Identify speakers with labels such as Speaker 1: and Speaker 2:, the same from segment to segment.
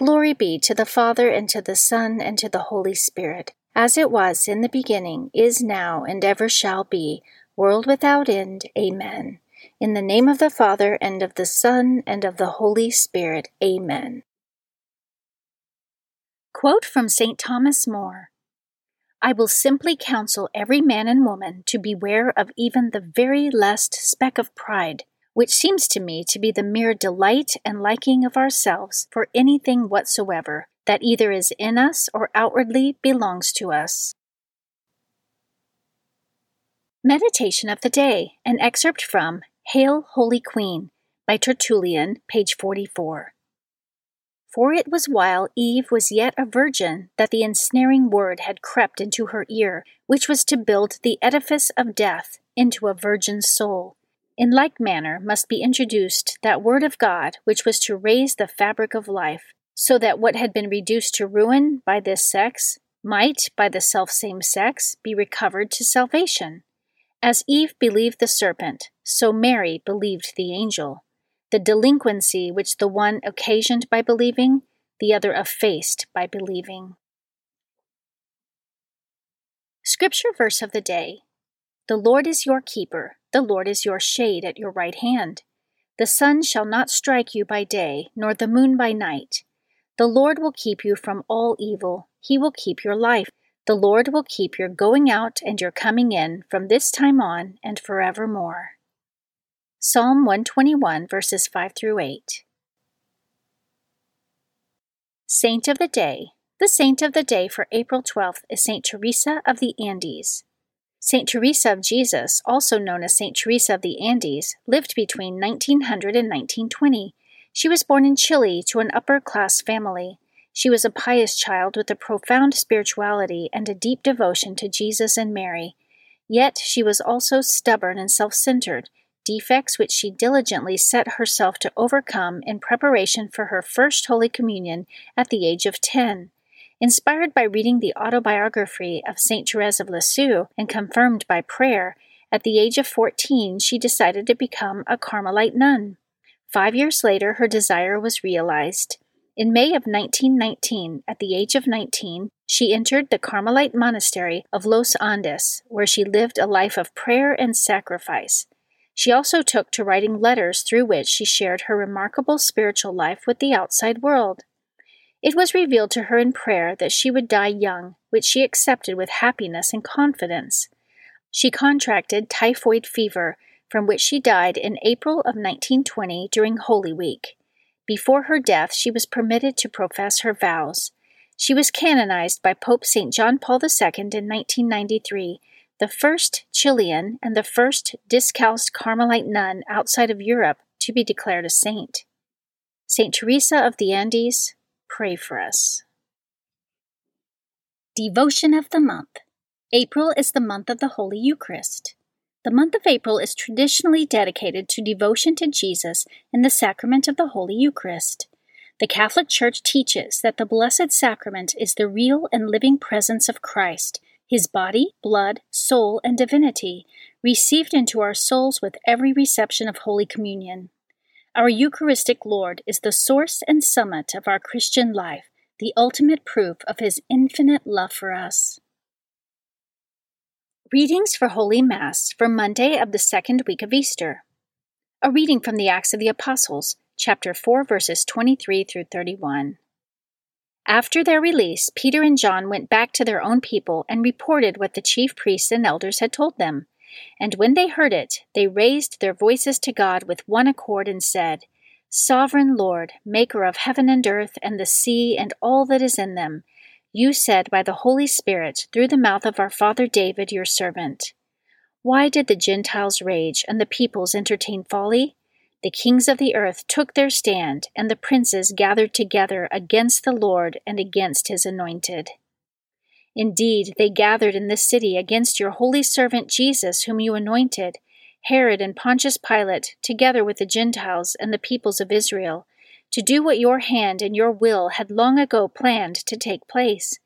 Speaker 1: Glory be to the Father, and to the Son, and to the Holy Spirit, as it was in the beginning, is now, and ever shall be, world without end. Amen. In the name of the Father, and of the Son, and of the Holy Spirit. Amen. Quote from St. Thomas More I will simply counsel every man and woman to beware of even the very least speck of pride which seems to me to be the mere delight and liking of ourselves for anything whatsoever that either is in us or outwardly belongs to us. Meditation of the Day, an excerpt from Hail, Holy Queen by Tertullian, page 44. For it was while Eve was yet a virgin that the ensnaring word had crept into her ear, which was to build the edifice of death into a virgin's soul in like manner must be introduced that Word of God which was to raise the fabric of life, so that what had been reduced to ruin by this sex might, by the selfsame sex, be recovered to salvation. As Eve believed the serpent, so Mary believed the angel. The delinquency which the one occasioned by believing, the other effaced by believing. Scripture verse of the day The Lord is your keeper the Lord is your shade at your right hand. The sun shall not strike you by day, nor the moon by night. The Lord will keep you from all evil. He will keep your life. The Lord will keep your going out and your coming in from this time on and forevermore. Psalm 121, verses 5 through 8. Saint of the Day. The saint of the day for April 12th is Saint Teresa of the Andes. St. Teresa of Jesus, also known as St. Teresa of the Andes, lived between 1900 and 1920. She was born in Chile to an upper class family. She was a pious child with a profound spirituality and a deep devotion to Jesus and Mary. Yet she was also stubborn and self centered, defects which she diligently set herself to overcome in preparation for her first Holy Communion at the age of ten. Inspired by reading the autobiography of St. Therese of Lisieux and confirmed by prayer, at the age of 14 she decided to become a Carmelite nun. Five years later, her desire was realized. In May of 1919, at the age of 19, she entered the Carmelite monastery of Los Andes, where she lived a life of prayer and sacrifice. She also took to writing letters through which she shared her remarkable spiritual life with the outside world. It was revealed to her in prayer that she would die young, which she accepted with happiness and confidence. She contracted typhoid fever, from which she died in April of 1920 during Holy Week. Before her death, she was permitted to profess her vows. She was canonized by Pope St. John Paul II in 1993, the first Chilean and the first discalced Carmelite nun outside of Europe to be declared a saint. St. Teresa of the Andes, pray for us. Devotion of the Month April is the month of the Holy Eucharist. The month of April is traditionally dedicated to devotion to Jesus and the sacrament of the Holy Eucharist. The Catholic Church teaches that the Blessed Sacrament is the real and living presence of Christ, his body, blood, soul, and divinity, received into our souls with every reception of Holy Communion. Our Eucharistic Lord is the source and summit of our Christian life, the ultimate proof of his infinite love for us. Readings for Holy Mass for Monday of the second week of Easter. A reading from the Acts of the Apostles, chapter 4, verses 23 through 31. After their release, Peter and John went back to their own people and reported what the chief priests and elders had told them. And when they heard it, they raised their voices to God with one accord and said, Sovereign Lord, Maker of heaven and earth and the sea and all that is in them, you said by the Holy Spirit through the mouth of our father David, your servant, Why did the Gentiles rage and the peoples entertain folly? The kings of the earth took their stand, and the princes gathered together against the Lord and against his anointed. Indeed, they gathered in this city against your holy servant Jesus, whom you anointed, Herod and Pontius Pilate, together with the Gentiles and the peoples of Israel, to do what your hand and your will had long ago planned to take place.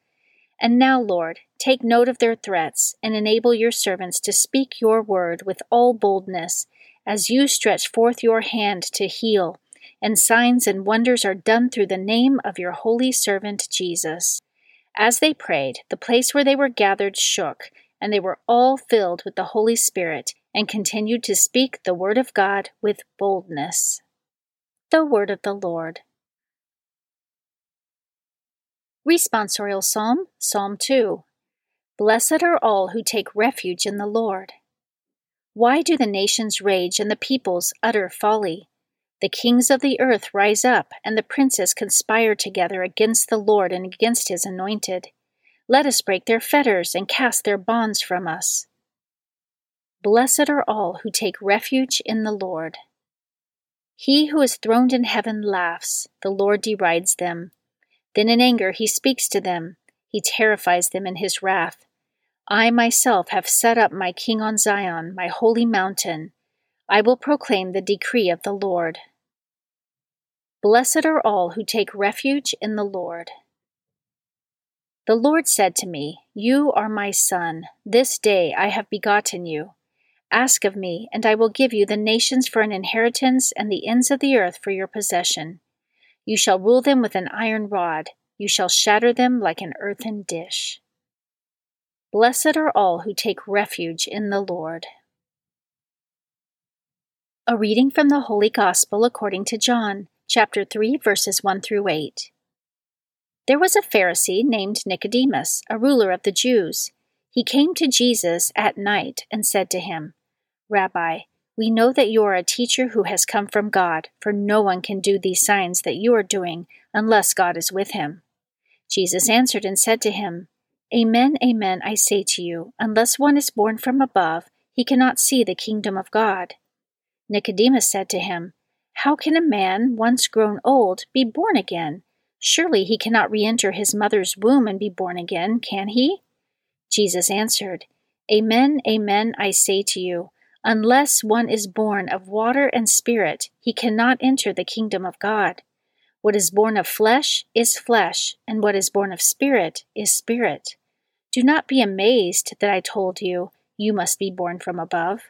Speaker 1: And now, Lord, take note of their threats, and enable your servants to speak your word with all boldness, as you stretch forth your hand to heal, and signs and wonders are done through the name of your holy servant Jesus. As they prayed, the place where they were gathered shook, and they were all filled with the Holy Spirit, and continued to speak the word of God with boldness. The word of the Lord. Responsorial Psalm, Psalm 2. Blessed are all who take refuge in the Lord. Why do the nations rage and the peoples utter folly? The kings of the earth rise up, and the princes conspire together against the Lord and against his anointed. Let us break their fetters and cast their bonds from us. Blessed are all who take refuge in the Lord. He who is throned in heaven laughs, the Lord derides them. Then in anger he speaks to them, he terrifies them in his wrath. I myself have set up my king on Zion, my holy mountain. I will proclaim the decree of the Lord. Blessed are all who take refuge in the Lord. The Lord said to me, You are my son. This day I have begotten you. Ask of me, and I will give you the nations for an inheritance and the ends of the earth for your possession. You shall rule them with an iron rod, you shall shatter them like an earthen dish. Blessed are all who take refuge in the Lord. A reading from the Holy Gospel according to John chapter 3, verses 1 through 8. There was a Pharisee named Nicodemus, a ruler of the Jews. He came to Jesus at night and said to him, Rabbi, we know that you are a teacher who has come from God, for no one can do these signs that you are doing unless God is with him. Jesus answered and said to him, Amen, amen, I say to you, unless one is born from above, he cannot see the kingdom of God. Nicodemus said to him, how can a man, once grown old, be born again? Surely he cannot re enter his mother's womb and be born again, can he? Jesus answered, Amen, amen, I say to you, unless one is born of water and spirit, he cannot enter the kingdom of God. What is born of flesh is flesh, and what is born of spirit is spirit. Do not be amazed that I told you, you must be born from above.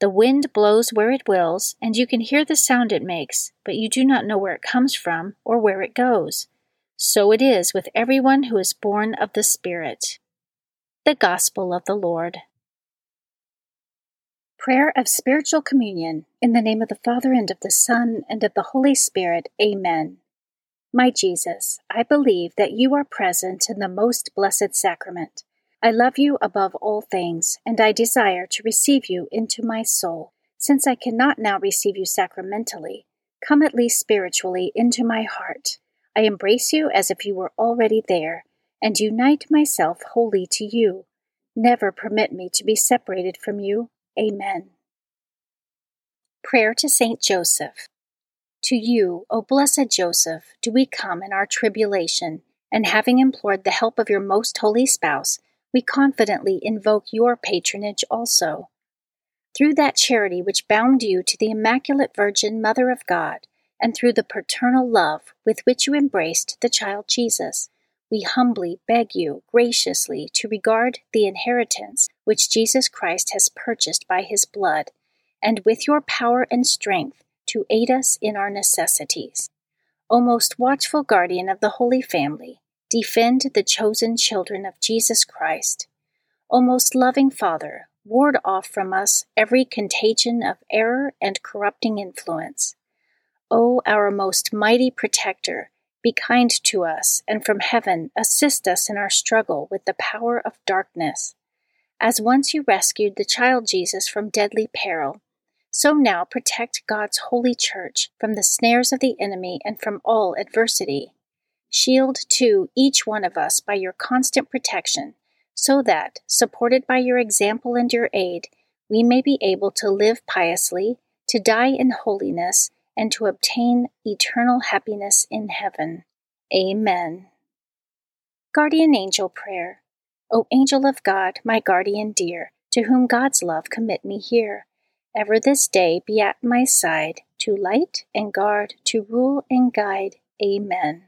Speaker 1: The wind blows where it wills, and you can hear the sound it makes, but you do not know where it comes from or where it goes. So it is with everyone who is born of the Spirit. The Gospel of the Lord. Prayer of Spiritual Communion. In the name of the Father, and of the Son, and of the Holy Spirit. Amen. My Jesus, I believe that you are present in the most blessed sacrament. I love you above all things, and I desire to receive you into my soul. Since I cannot now receive you sacramentally, come at least spiritually into my heart. I embrace you as if you were already there, and unite myself wholly to you. Never permit me to be separated from you. Amen. Prayer to Saint Joseph. To you, O blessed Joseph, do we come in our tribulation, and having implored the help of your most holy spouse, we confidently invoke your patronage also. Through that charity which bound you to the Immaculate Virgin Mother of God, and through the paternal love with which you embraced the child Jesus, we humbly beg you graciously to regard the inheritance which Jesus Christ has purchased by his blood, and with your power and strength to aid us in our necessities. O most watchful guardian of the Holy Family, defend the chosen children of Jesus Christ. O most loving Father, ward off from us every contagion of error and corrupting influence. O our most mighty protector, be kind to us, and from heaven assist us in our struggle with the power of darkness. As once you rescued the child Jesus from deadly peril, so now protect God's holy church from the snares of the enemy and from all adversity. Shield, too, each one of us by your constant protection, so that, supported by your example and your aid, we may be able to live piously, to die in holiness, and to obtain eternal happiness in heaven. Amen. Guardian Angel Prayer. O angel of God, my guardian dear, to whom God's love commit me here ever this day be at my side, to light and guard, to rule and guide. Amen.